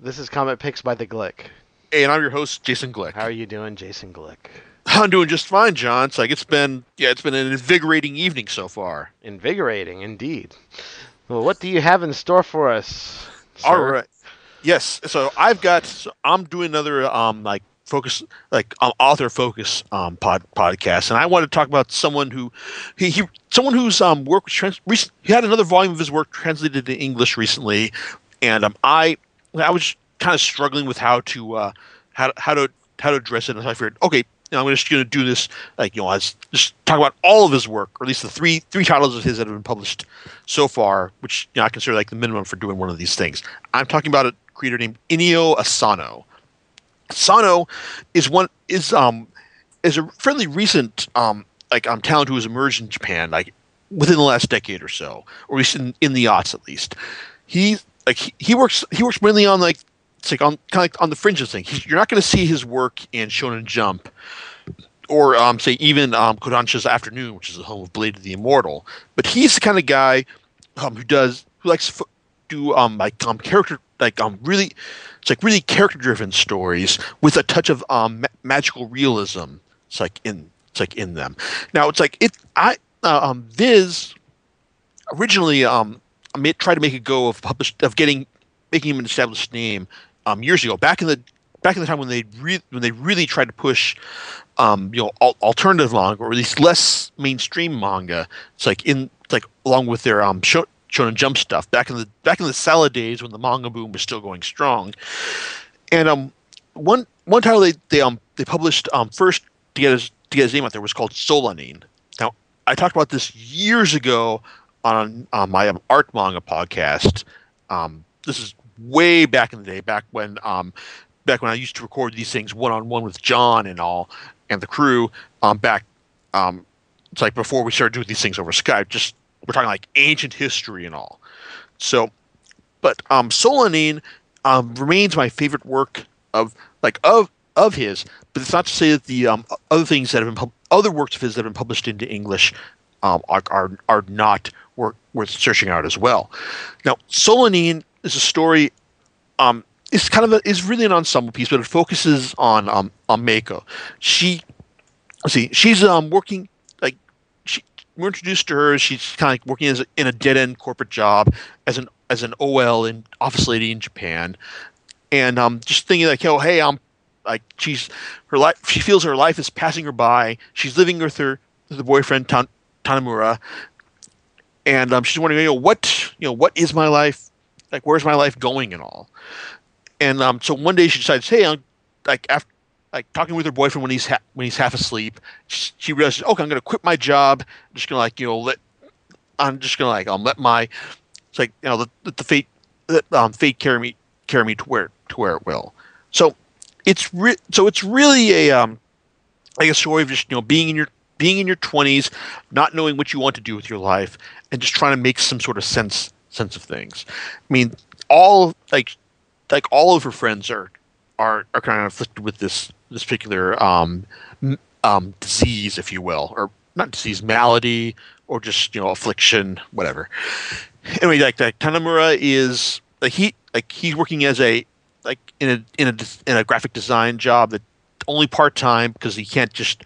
This is Comic Picks by the Glick. Hey, and I'm your host, Jason Glick. How are you doing, Jason Glick? I'm doing just fine, John. It's like it's been yeah, it's been an invigorating evening so far. Invigorating, indeed. Well, what do you have in store for us? Sir? All right. Yes. So I've got. So I'm doing another um like focus like um, author focus um pod podcast, and I want to talk about someone who he, he someone whose um work was trans. Recent, he had another volume of his work translated to English recently, and um I I was kind of struggling with how to uh how how to how to address it, and so I figured okay. You know, I'm just going to do this, like you know, as just talk about all of his work, or at least the three three titles of his that have been published so far, which you know, I consider like the minimum for doing one of these things. I'm talking about a creator named Inio Asano. Asano is one is um is a fairly recent um like um talent who has emerged in Japan like within the last decade or so, or at least in, in the aughts at least. He like he, he works he works mainly on like it's like on kind of like on the fringes thing. He's, you're not going to see his work in Shonen Jump or um, say even um, Kodansha's Afternoon, which is the home of Blade of the Immortal. But he's the kind of guy um, who does who likes to do um, like um, character like um really it's like really character driven stories with a touch of um, ma- magical realism. It's like in it's like in them. Now it's like it I uh, um Viz originally um tried to make a go of published of getting making him an established name um years ago back in the back in the time when they re- when they really tried to push um, you know al- alternative manga or at least less mainstream manga. It's like in like along with their um Sho- Shonen Jump stuff back in the back in the salad days when the manga boom was still going strong. And um one one title they they um they published um first to get his to get his name out there was called Solanin. Now I talked about this years ago on on my um, art manga podcast. Um, this is way back in the day, back when um, back when I used to record these things one on one with John and all and the crew. Um, back um, it's like before we started doing these things over Skype. Just we're talking like ancient history and all. So, but um, Solanin um, remains my favorite work of like of of his. But it's not to say that the um, other things that have been other works of his that have been published into English um, are, are are not worth worth searching out as well. Now, Solanin is a story. Um, it's kind of a, is really an ensemble piece, but it focuses on um on Mako. She, see, she's um working like she we're introduced to her. She's kind of like working as a, in a dead end corporate job as an as an OL in office lady in Japan, and um just thinking like, oh hey, I'm like she's her life. She feels her life is passing her by. She's living with her her boyfriend Tan, Tanamura, and um, she's wondering, you know, what you know, what is my life like? Where's my life going and all? And um, so one day she decides, hey, I'm like after like talking with her boyfriend when he's ha- when he's half asleep, she, she realizes, okay, I'm gonna quit my job. I'm just gonna like you know let I'm just gonna like I'll let my it's like you know the the, the fate let, um, fate carry me carry me to where to where it will. So it's re- so it's really a um like a story of just you know being in your being in your 20s, not knowing what you want to do with your life, and just trying to make some sort of sense sense of things. I mean, all like like all of her friends are are are kind of afflicted with this this particular um, um, disease, if you will, or not disease, malady, or just you know affliction, whatever. Anyway, like Tanamura is like he like he's working as a like in a in a in a graphic design job that only part time because he can't just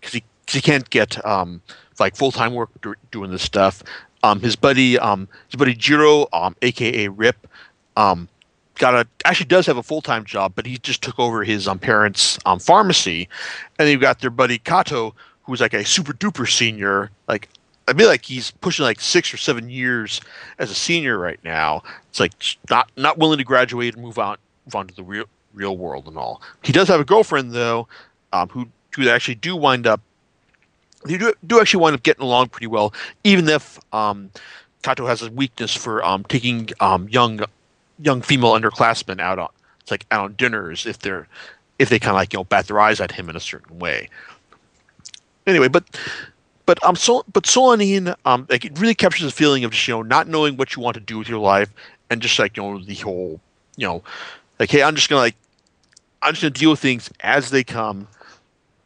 because he he can't get um like full time work do- doing this stuff. Um, his buddy um his buddy Jiro um aka Rip um got a actually does have a full time job, but he just took over his um, parents' um, pharmacy, and you've got their buddy Kato, who's like a super duper senior. Like I mean, like he's pushing like six or seven years as a senior right now. It's like not not willing to graduate and move on move on to the real real world and all. He does have a girlfriend though, um, who who actually do wind up. They do, do actually wind up getting along pretty well, even if um, Kato has a weakness for um, taking um, young young female underclassmen out on it's like out on dinners if they're if they kind of like you know bat their eyes at him in a certain way. Anyway, but but um so but Solanin um like it really captures the feeling of just you know not knowing what you want to do with your life and just like you know the whole you know like hey I'm just gonna like I'm just gonna deal with things as they come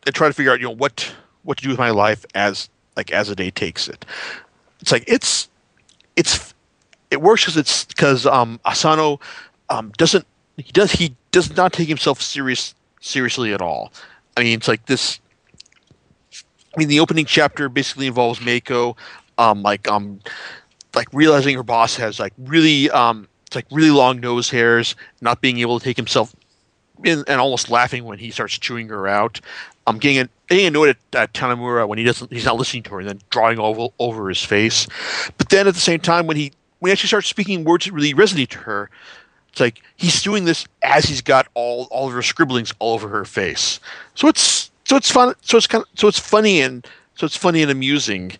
and try to figure out you know what what to do with my life as like as the day takes it. It's like it's it's it works because it's because um, Asano um, doesn't he does he does not take himself serious seriously at all. I mean, it's like this. I mean, the opening chapter basically involves Mako, um, like um, like realizing her boss has like really um, it's like really long nose hairs, not being able to take himself in, and almost laughing when he starts chewing her out. I'm getting, getting annoyed at, at Tanemura when he doesn't he's not listening to her and then drawing over over his face. But then at the same time when he when he actually starts speaking words that really resonate to her, it's like he's doing this as he's got all all of her scribblings all over her face. So it's so it's fun. So it's kind of so it's funny and so it's funny and amusing.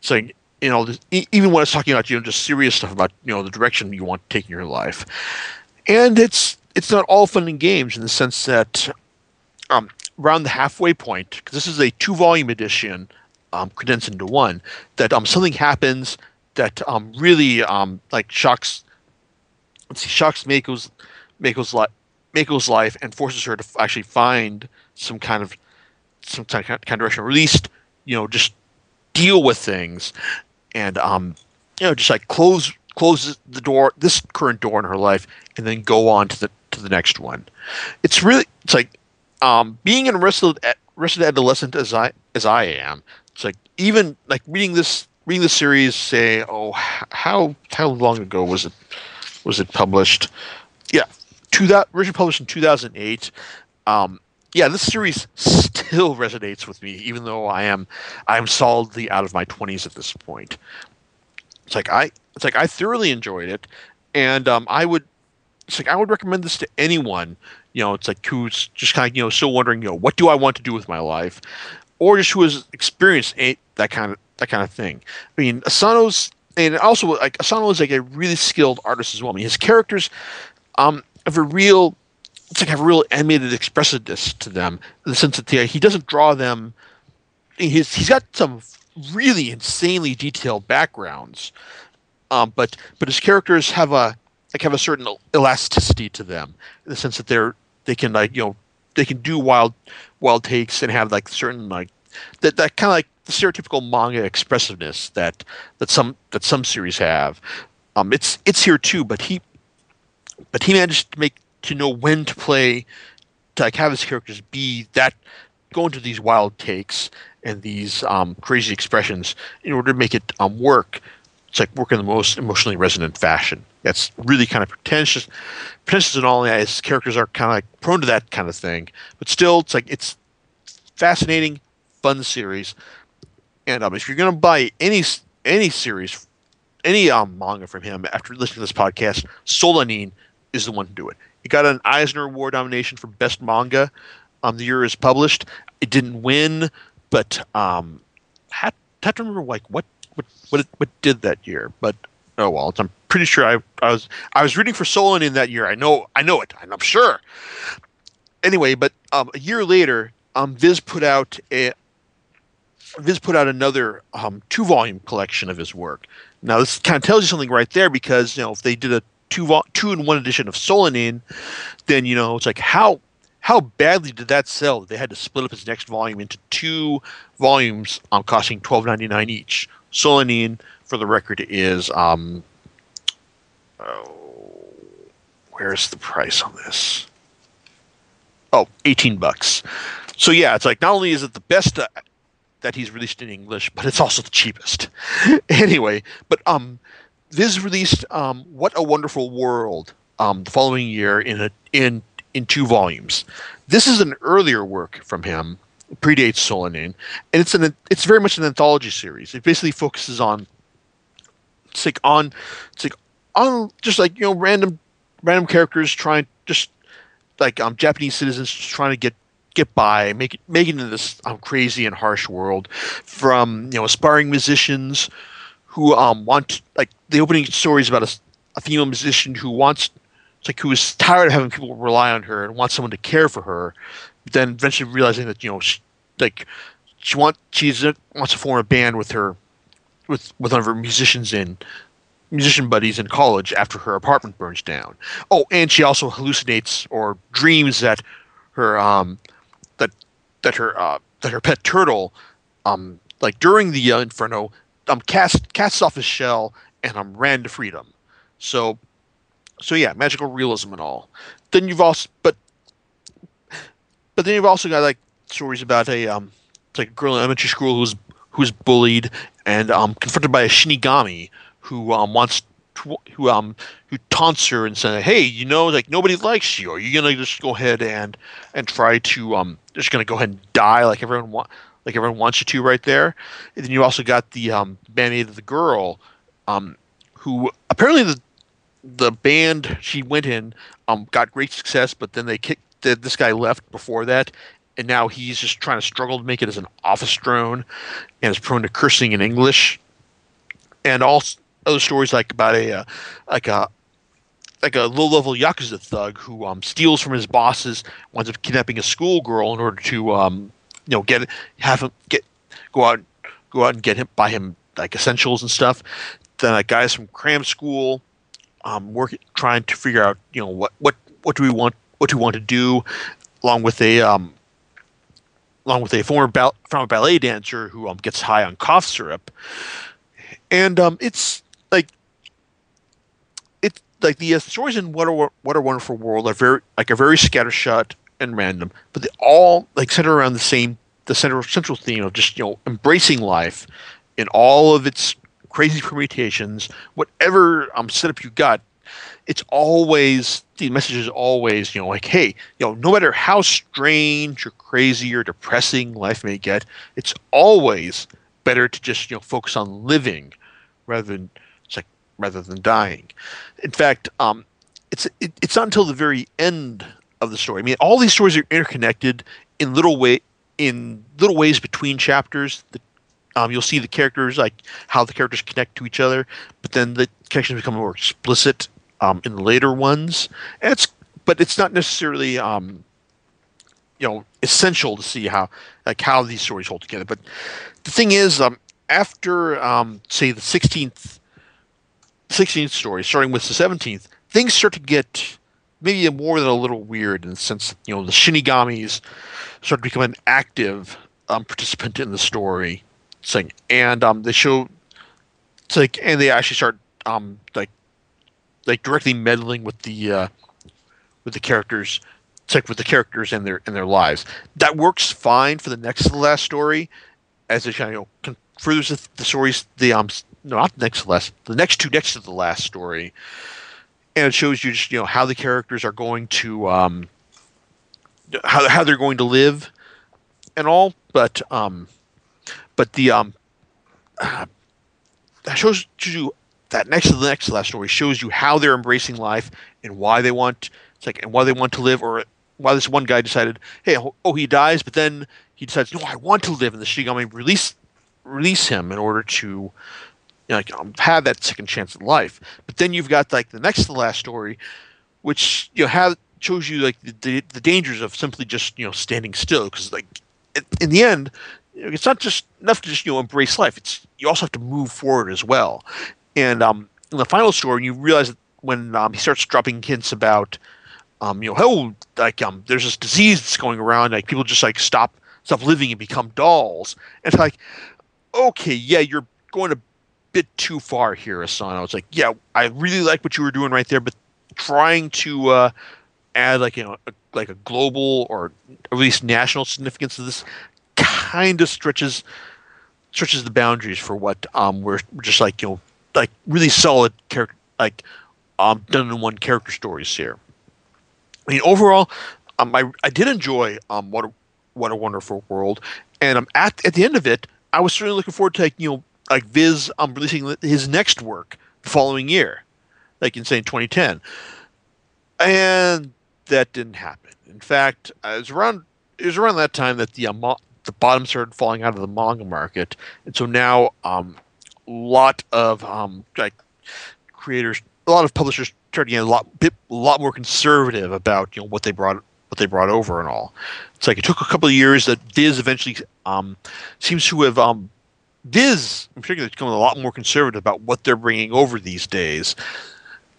It's like you know even when it's talking about you know just serious stuff about you know the direction you want to take in your life, and it's it's not all fun and games in the sense that um, around the halfway point because this is a two volume edition um, condensed into one that um something happens that um really um like shocks let's see, shocks Mako's Mako's life Mako's life and forces her to f- actually find some kind of some kind of, kind of direction, or at least you know just deal with things, and um you know just like close close the door this current door in her life and then go on to the to the next one. It's really it's like um being an arrested arrested adolescent as I as I am. It's like even like reading this reading the series say oh how how long ago was it was it published? Yeah, two that originally published in 2008. Um, yeah, this series still resonates with me, even though I am I am solidly out of my 20s at this point. It's like I it's like I thoroughly enjoyed it, and um, I would it's like I would recommend this to anyone. You know, it's like who's just kind of you know still wondering you know what do I want to do with my life, or just who has experienced a, that kind of that kind of thing. I mean, Asano's and also like Asano is like a really skilled artist as well. I mean, his characters um, have a real, it's like have a real animated expressiveness to them in the sense that he doesn't draw them. He's he's got some really insanely detailed backgrounds, um, but but his characters have a like have a certain elasticity to them in the sense that they're they can like you know they can do wild wild takes and have like certain like that that kind of like the stereotypical manga expressiveness that that some that some series have. Um, it's it's here too, but he but he managed to make to know when to play to like have his characters be that go into these wild takes and these um, crazy expressions in order to make it um, work. It's like work in the most emotionally resonant fashion. That's really kind of pretentious, pretentious and all. his characters are kind of like prone to that kind of thing, but still, it's like it's fascinating, fun series. And um, if you're going to buy any any series, any um, manga from him after listening to this podcast, Solanin is the one to do it. It got an Eisner Award nomination for best manga. Um, the year is published. It didn't win, but um, had, had to remember like what what what, what did that year. But oh well, I'm pretty sure I, I was I was rooting for Solanin that year. I know I know it. I'm sure. Anyway, but um, a year later, um, Viz put out a, Viz put out another um, two volume collection of his work. Now this kind of tells you something right there because you know if they did a two vo- two in one edition of Solanin, then you know it's like how how badly did that sell? They had to split up his next volume into two volumes, um, costing twelve ninety nine each. Solanin, for the record, is um, oh, where's the price on this? Oh, 18 bucks. So yeah, it's like not only is it the best uh, that he's released in English, but it's also the cheapest. anyway, but um, this released um, "What a Wonderful World" um, the following year in a in in two volumes. This is an earlier work from him, predates Solanin, and it's an it's very much an anthology series. It basically focuses on it's like on it's like on just like you know random random characters trying just like um Japanese citizens trying to get get by, make it, make it this um, crazy and harsh world. From you know aspiring musicians who um, want like the opening story is about a, a female musician who wants like who is tired of having people rely on her and wants someone to care for her. Then eventually realizing that you know she, like she want she wants to form a band with her with with one of her musicians in musician buddies in college after her apartment burns down. Oh, and she also hallucinates or dreams that her um that her uh, that her pet turtle, um, like during the uh, inferno, um, cast casts off his shell and um ran to freedom. So, so yeah, magical realism and all. Then you've also but but then you've also got like stories about a um like a girl in elementary school who's who's bullied and um confronted by a shinigami who um wants who um who taunts her and says, "Hey, you know, like nobody likes you. Are you gonna just go ahead and and try to um just gonna go ahead and die like everyone want like everyone wants you to right there?" And then you also got the um bandmaid of the girl, um who apparently the the band she went in um, got great success, but then they kicked this guy left before that, and now he's just trying to struggle to make it as an office drone, and is prone to cursing in English, and all other stories like about a uh, like a like a low level yakuza thug who um, steals from his bosses, winds up kidnapping a schoolgirl in order to um, you know get have him get go out go out and get him buy him like essentials and stuff. Then like guys from cram school um, working, trying to figure out, you know, what what what do we want, what we want to do, along with a um, along with a former ba- former ballet dancer who um, gets high on cough syrup, and um, it's like it's like the uh, stories in what a what a wonderful world are very like are very scattershot and random, but they all like center around the same the central central theme of just you know embracing life in all of its crazy permutations, whatever um, setup you got, it's always the message is always you know like hey you know no matter how strange or crazy or depressing life may get, it's always better to just you know focus on living rather than like rather than dying. In fact, um, it's it, it's not until the very end of the story. I mean, all these stories are interconnected in little way in little ways between chapters. Um, you'll see the characters like how the characters connect to each other, but then the connections become more explicit um, in later ones. And it's but it's not necessarily um, you know essential to see how like how these stories hold together. But the thing is, um, after um, say the sixteenth sixteenth story, starting with the seventeenth, things start to get maybe more than a little weird in the sense that, you know the Shinigamis start to become an active um, participant in the story thing, and um, they show it's like, and they actually start um, like like directly meddling with the uh, with the characters, like with the characters and their and their lives. That works fine for the next to the last story, as it kind of you know, furthers the, the stories. The um, no, not the next to the last, the next two next to the last story, and it shows you just you know how the characters are going to um, how how they're going to live, and all. But um, but the um, uh, that shows you that next to the next to story shows you how they're embracing life and why they want it's like and why they want to live or why this one guy decided hey oh he dies but then he decides no I want to live and the Shinigami release release him in order to you know, like um, have that second chance at life but then you've got like the next to the last story which you know have shows you like the, the, the dangers of simply just you know standing still because like in the end it's not just enough to just you know embrace life. It's you also have to move forward as well. And um, in the final story, you realize when um, he starts dropping hints about, um, you know, oh, like um, there's this disease that's going around, like people just like stop stop living and become dolls. And it's like, okay, yeah, you're going a bit too far here, Asano. It's like, yeah, I really like what you were doing right there, but trying to uh, add like you know a, like a global or at least national significance to this kind of stretches stretches the boundaries for what um we're just like you know like really solid character like um done in one character stories here. I mean overall, um I I did enjoy um what a, what a wonderful world, and um at at the end of it, I was certainly looking forward to like you know like Viz um releasing his next work the following year, like in say 2010, and that didn't happen. In fact, it was around it was around that time that the um, the bottom started falling out of the manga market, and so now um, lot of um, like creators, a lot of publishers getting a lot bit, a lot more conservative about you know what they brought what they brought over and all. It's like it took a couple of years that Viz eventually um, seems to have um, Viz in has become a lot more conservative about what they're bringing over these days.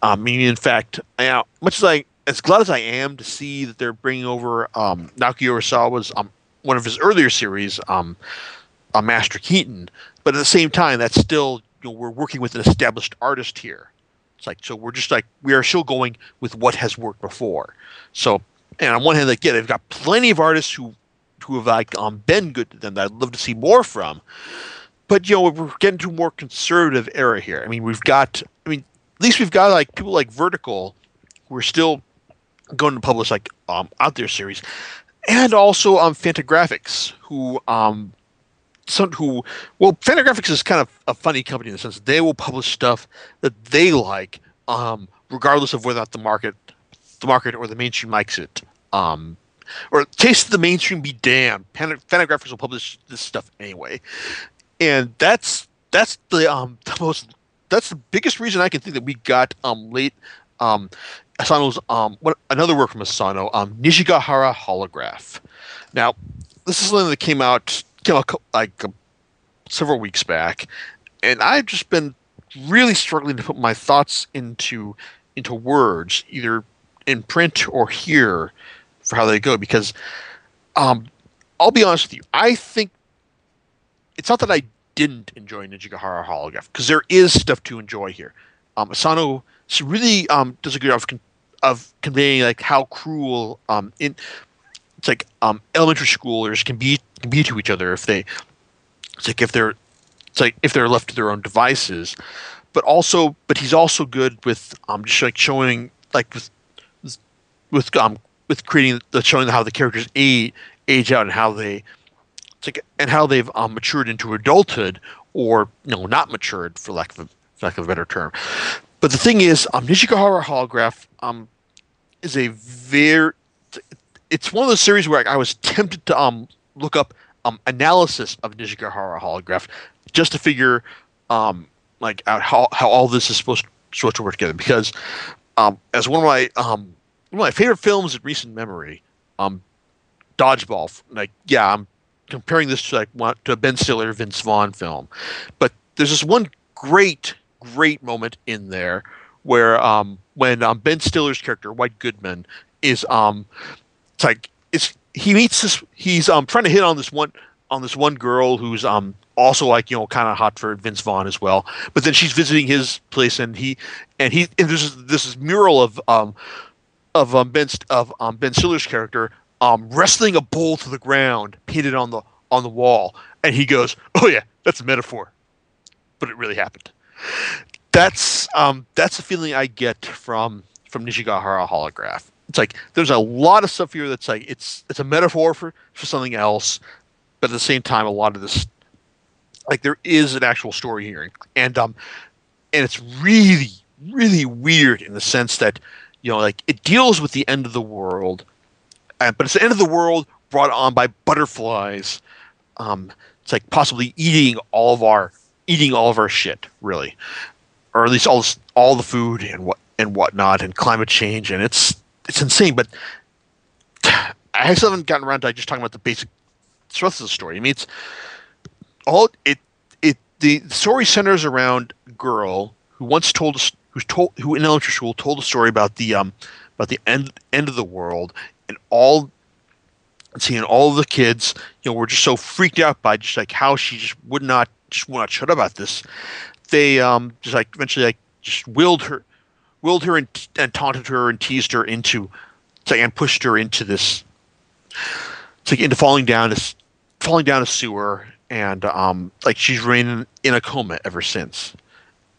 I um, mean, in fact, know, much as I as glad as I am to see that they're bringing over um, Naoki Urasawa's um, one of his earlier series, um, Master Keaton. But at the same time, that's still you know, we're working with an established artist here. It's like so we're just like we are still going with what has worked before. So and on one hand, like yeah, they've got plenty of artists who who have like um, been good to them that I'd love to see more from. But you know we're getting to a more conservative era here. I mean we've got I mean at least we've got like people like Vertical who are still going to publish like um, out their series, and also um, Fantagraphics who um some who well Fantagraphics is kind of a funny company in the sense they will publish stuff that they like um regardless of whether or not the market the market or the mainstream likes it. Um or taste of the mainstream be damned. Fantagraphics will publish this stuff anyway. And that's that's the um the most that's the biggest reason I can think that we got um late um Asano's um what another work from Asano um Nijigahara holograph. Now this is something that came out came out like uh, several weeks back, and I've just been really struggling to put my thoughts into into words either in print or here for how they go because um I'll be honest with you I think it's not that I didn't enjoy Nijigahara holograph because there is stuff to enjoy here. Um, Asano really um, does a good job of, of conveying like how cruel um, in it's like um, elementary schoolers can be be to each other if they it's like if they're it's like if they're left to their own devices. But also, but he's also good with um just like showing like with with um with creating the showing how the characters age age out and how they like, and how they've um, matured into adulthood or you know not matured for lack of a, for lack of a better term. But the thing is, um, Nijigahara Holograph um, is a very it's one of those series where I was tempted to um look up um analysis of Nijigahara Holograph just to figure um like out how, how all this is supposed to, supposed to work together. Because um as one of my um one of my favorite films in recent memory um Dodgeball like yeah I'm comparing this to like to a Ben Stiller Vince Vaughn film, but there's this one great great moment in there where um when um, Ben Stiller's character White Goodman is um it's like it's he meets this he's um trying to hit on this one on this one girl who's um also like you know kind of hot for Vince Vaughn as well. But then she's visiting his place and he and he and this, this is mural of um of um Ben of um Ben Stiller's character um, wrestling a bull to the ground, painted on the on the wall, and he goes, "Oh yeah, that's a metaphor," but it really happened. That's um, that's the feeling I get from from Nijigahara holograph. It's like there's a lot of stuff here that's like it's it's a metaphor for for something else, but at the same time, a lot of this like there is an actual story here, and um, and it's really really weird in the sense that you know like it deals with the end of the world but it's the end of the world brought on by butterflies. Um, it's like possibly eating all of our eating all of our shit, really, or at least all all the food and what and whatnot, and climate change, and it's it's insane. But I still haven't gotten around to just talking about the basic thrust of the story. I mean, it's all it it the story centers around a girl who once told us who's told who in elementary school told a story about the um about the end end of the world and all seeing all the kids, you know, were just so freaked out by just like how she just would not just would not shut up about this. They um just like eventually like just willed her, willed her and, and taunted her and teased her into, and pushed her into this, like into falling down falling down a sewer, and um like she's remained in a coma ever since,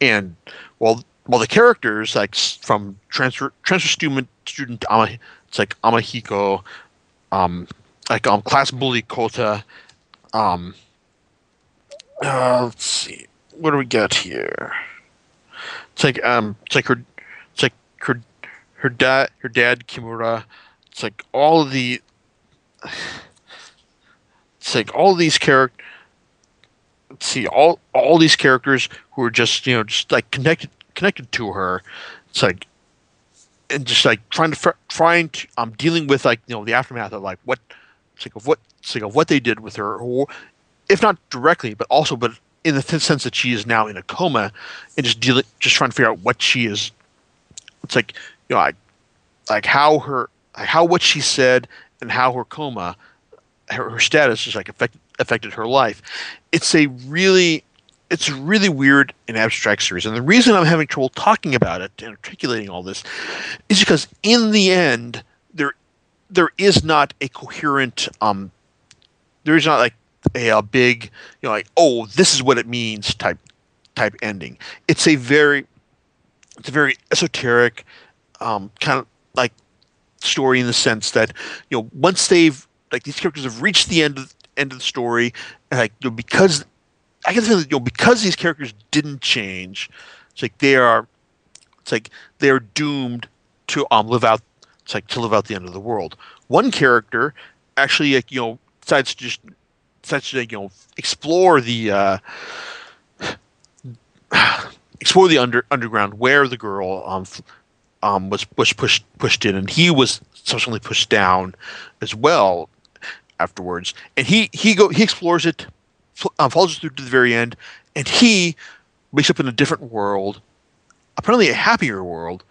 and well well the characters like from transfer transfer student student Ama, it's like Amahiko, um, like um, class bully Kota. Um, uh, let's see, what do we get here? It's like um, it's like her, her, her dad, her dad Kimura. It's like all of the. It's like all these characters. See all all these characters who are just you know just like connected connected to her. It's like and just like trying to trying to um dealing with like you know the aftermath of like what like of what like of what they did with her or if not directly but also but in the sense that she is now in a coma and just dealing just trying to figure out what she is it's like you know like like how her how what she said and how her coma her, her status is like affected affected her life it's a really it's a really weird and abstract series, and the reason I'm having trouble talking about it and articulating all this is because in the end, there there is not a coherent um, there is not like a, a big you know like oh this is what it means type type ending. It's a very it's a very esoteric um, kind of like story in the sense that you know once they've like these characters have reached the end of end of the story, and like you know, because I the feeling that, you know because these characters didn't change, it's like they are, it's like they're doomed to um live out, it's like to live out the end of the world. One character actually like, you know decides to just decides to you know explore the uh, explore the under underground where the girl um um was was pushed pushed in and he was subsequently pushed down as well afterwards and he he go he explores it um, follows it through to the very end, and he wakes up in a different world, apparently a happier world,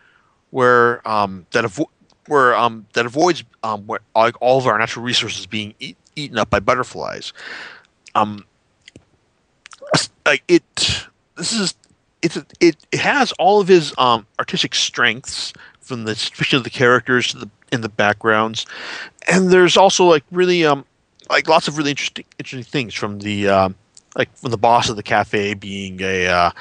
where um, that avo- where um, that avoids um, where like all of our natural resources being eat- eaten up by butterflies. Um, like it, this is it's it, has all of his um, artistic strengths from the description of the characters to the in the backgrounds, and there's also like really um like lots of really interesting interesting things from the uh, like from the boss of the cafe being a uh,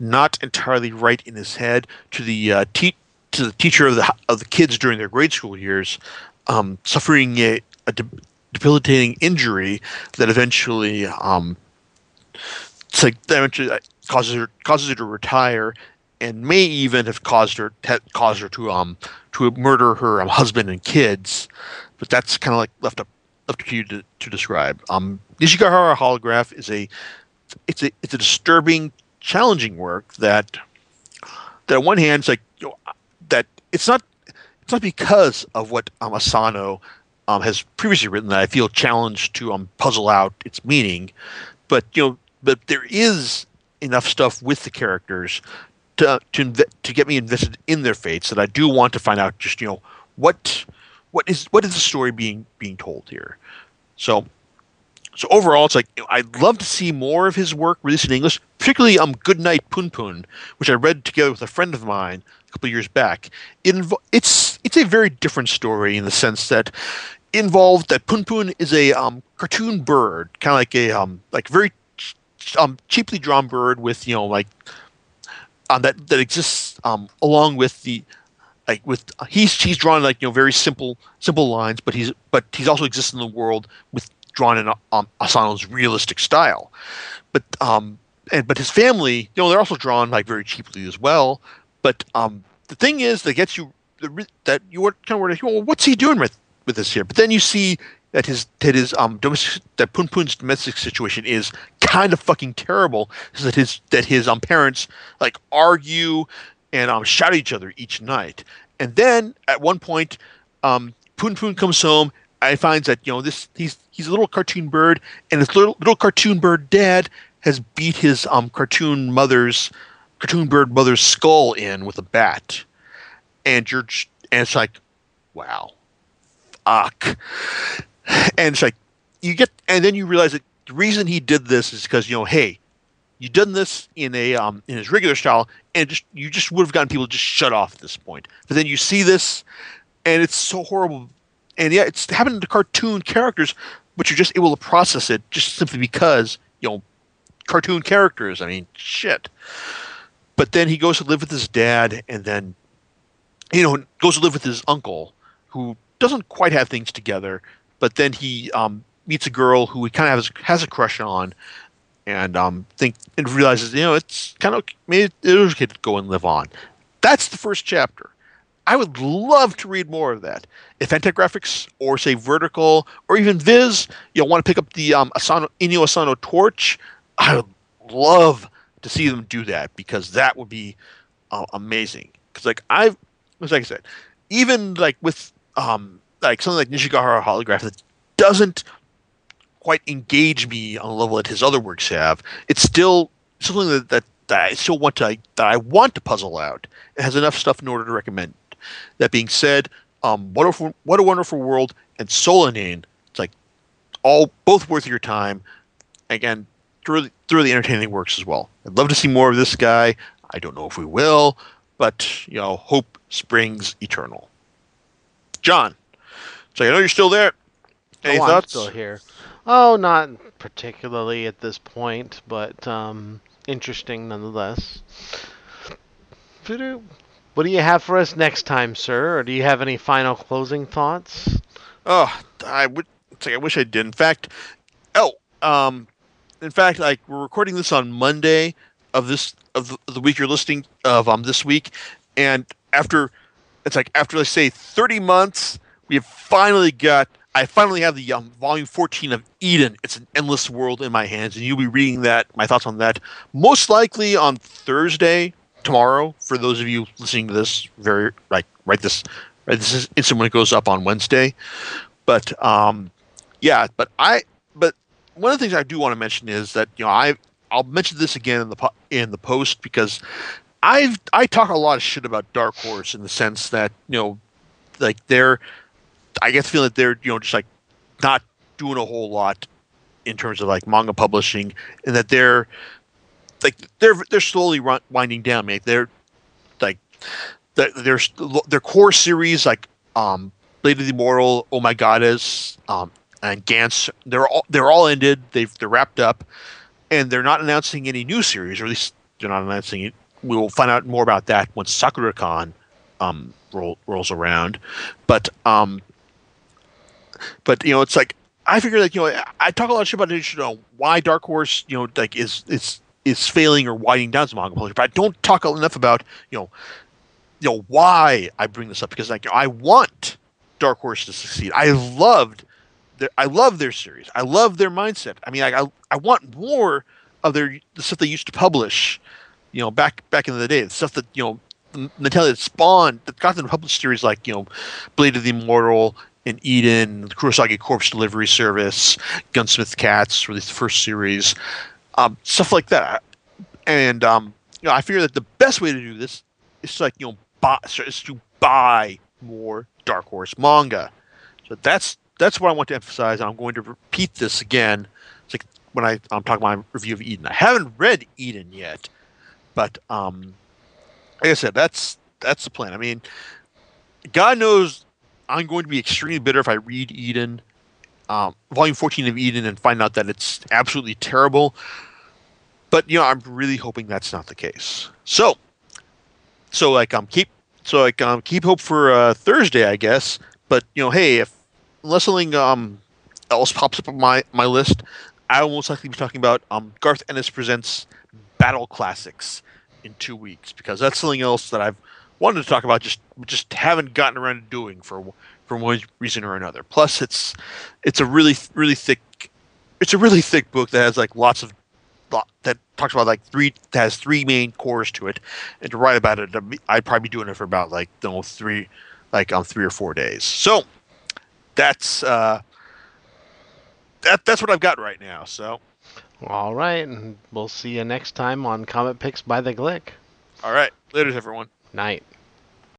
not entirely right in his head to the uh, te- to the teacher of the of the kids during their grade school years um, suffering a, a de- debilitating injury that eventually um, it's like that eventually causes her causes her to retire and may even have caused her caused her to um to murder her um, husband and kids but that's kind of like left up left to you to, to describe. Um, Nijigahara Holograph is a it's a it's a disturbing, challenging work that that on one hand it's like you know, that it's not it's not because of what um, Asano um, has previously written that I feel challenged to um, puzzle out its meaning, but you know, but there is enough stuff with the characters to to to get me invested in their fates that I do want to find out just you know what what is what is the story being being told here? So so overall, it's like I'd love to see more of his work released in English, particularly um Goodnight Punpun, which I read together with a friend of mine a couple years back. It it's it's a very different story in the sense that involved that Punpun is a um, cartoon bird, kind of like a um like very um cheaply drawn bird with you know like um that that exists um along with the like with he's he's drawn like you know very simple simple lines, but he's but he's also exists in the world with drawn in um, Asano's realistic style. But um and but his family, you know, they're also drawn like very cheaply as well. But um the thing is that gets you that you were kind of wondering, well, what's he doing with with this here? But then you see that his that his um domestic that Punpun's domestic situation is kind of fucking terrible. Is that his that his um parents like argue and um, shout at each other each night. And then at one point, um, Poon comes home and finds that you know this he's he's a little cartoon bird, and his little little cartoon bird dad has beat his um cartoon mother's cartoon bird mother's skull in with a bat, and you're and it's like, wow, fuck, and it's like you get and then you realize that the reason he did this is because you know hey you done this in a um, in his regular style, and just you just would have gotten people to just shut off at this point. But then you see this, and it's so horrible. And yeah, it's happening to cartoon characters, but you're just able to process it just simply because you know cartoon characters. I mean, shit. But then he goes to live with his dad, and then you know goes to live with his uncle, who doesn't quite have things together. But then he um, meets a girl who he kind of has, has a crush on, and um, think and realizes you know it's kind of maybe it is okay to go and live on. That's the first chapter. I would love to read more of that. If Fantagraphics or say Vertical or even Viz, you know, want to pick up the um, Asano, Asano torch, I would love to see them do that because that would be uh, amazing. Because like I've, like I said, even like with um, like something like Nijigahara Holograph that doesn't quite engage me on a level that his other works have. It's still something that, that, that I still want to that I want to puzzle out. It has enough stuff in order to recommend. That being said, um, wonderful, what a wonderful world and Solanin. It's like all both worth your time. Again, thoroughly, thoroughly entertaining works as well. I'd love to see more of this guy. I don't know if we will, but you know, hope springs eternal. John, so I know you're still there. Any oh, thoughts? I'm still here. Oh, not particularly at this point, but um, interesting nonetheless. What do you have for us next time, sir? Or do you have any final closing thoughts? Oh, I would. It's like I wish I did. In fact, oh, um, in fact, like we're recording this on Monday of this of the, the week you're listening of um this week, and after it's like after let's say 30 months, we have finally got. I finally have the um, volume 14 of Eden. It's an endless world in my hands, and you'll be reading that. My thoughts on that most likely on Thursday tomorrow. For those of you listening to this, very like right this right this is instant when it goes up on Wednesday. But um, yeah, but I but one of the things I do want to mention is that you know I I'll mention this again in the po- in the post because I've I talk a lot of shit about Dark Horse in the sense that you know like they're I get the feeling that they're you know just like not doing a whole lot in terms of like manga publishing and that they're like they're they're slowly run, winding down mate they're like there's their core series like um Blade of the Immortal, Oh My Goddess, um, and Gantz. They're all they're all ended. They've they're wrapped up, and they're not announcing any new series, or at least they're not announcing it. We will find out more about that once Sakura Con um, roll, rolls around. But um, but you know, it's like I figure like you know I talk a lot of shit about you know why Dark Horse you know like is is is failing or winding down as manga publisher, but I don't talk enough about you know you know why I bring this up because like I want Dark Horse to succeed. I loved their, I love their series. I love their mindset. I mean, I, I, I want more of their the stuff they used to publish. You know, back back in the day, the stuff that you know Natalia spawned that got them to publish series like you know Blade of the Immortal and Eden, the Kurosagi Corpse Delivery Service, Gunsmith Cats, released the first series, um, stuff like that. And um, you know, I figure that the best way to do this is to like you know buy is to buy more Dark Horse manga. So that's that's what I want to emphasize. I'm going to repeat this again. It's like when I, I'm talking about my review of Eden. I haven't read Eden yet, but um, like I said, that's that's the plan. I mean, God knows I'm going to be extremely bitter if I read Eden, um, volume 14 of Eden, and find out that it's absolutely terrible. But you know, I'm really hoping that's not the case. So, so like, um, keep so like um, keep hope for uh, Thursday, I guess. But you know, hey, if unless something um, else pops up on my my list, I will most likely be talking about um, Garth Ennis presents Battle Classics in two weeks because that's something else that I've wanted to talk about, just just haven't gotten around to doing for for one reason or another. Plus, it's it's a really really thick it's a really thick book that has like lots of that talks about like three has three main cores to it, and to write about it, I'd probably be doing it for about like you know, three like on um, three or four days. So that's uh, that that's what I've got right now. So all right, and we'll see you next time on Comic Picks by the Glick. All right, later, everyone. Night.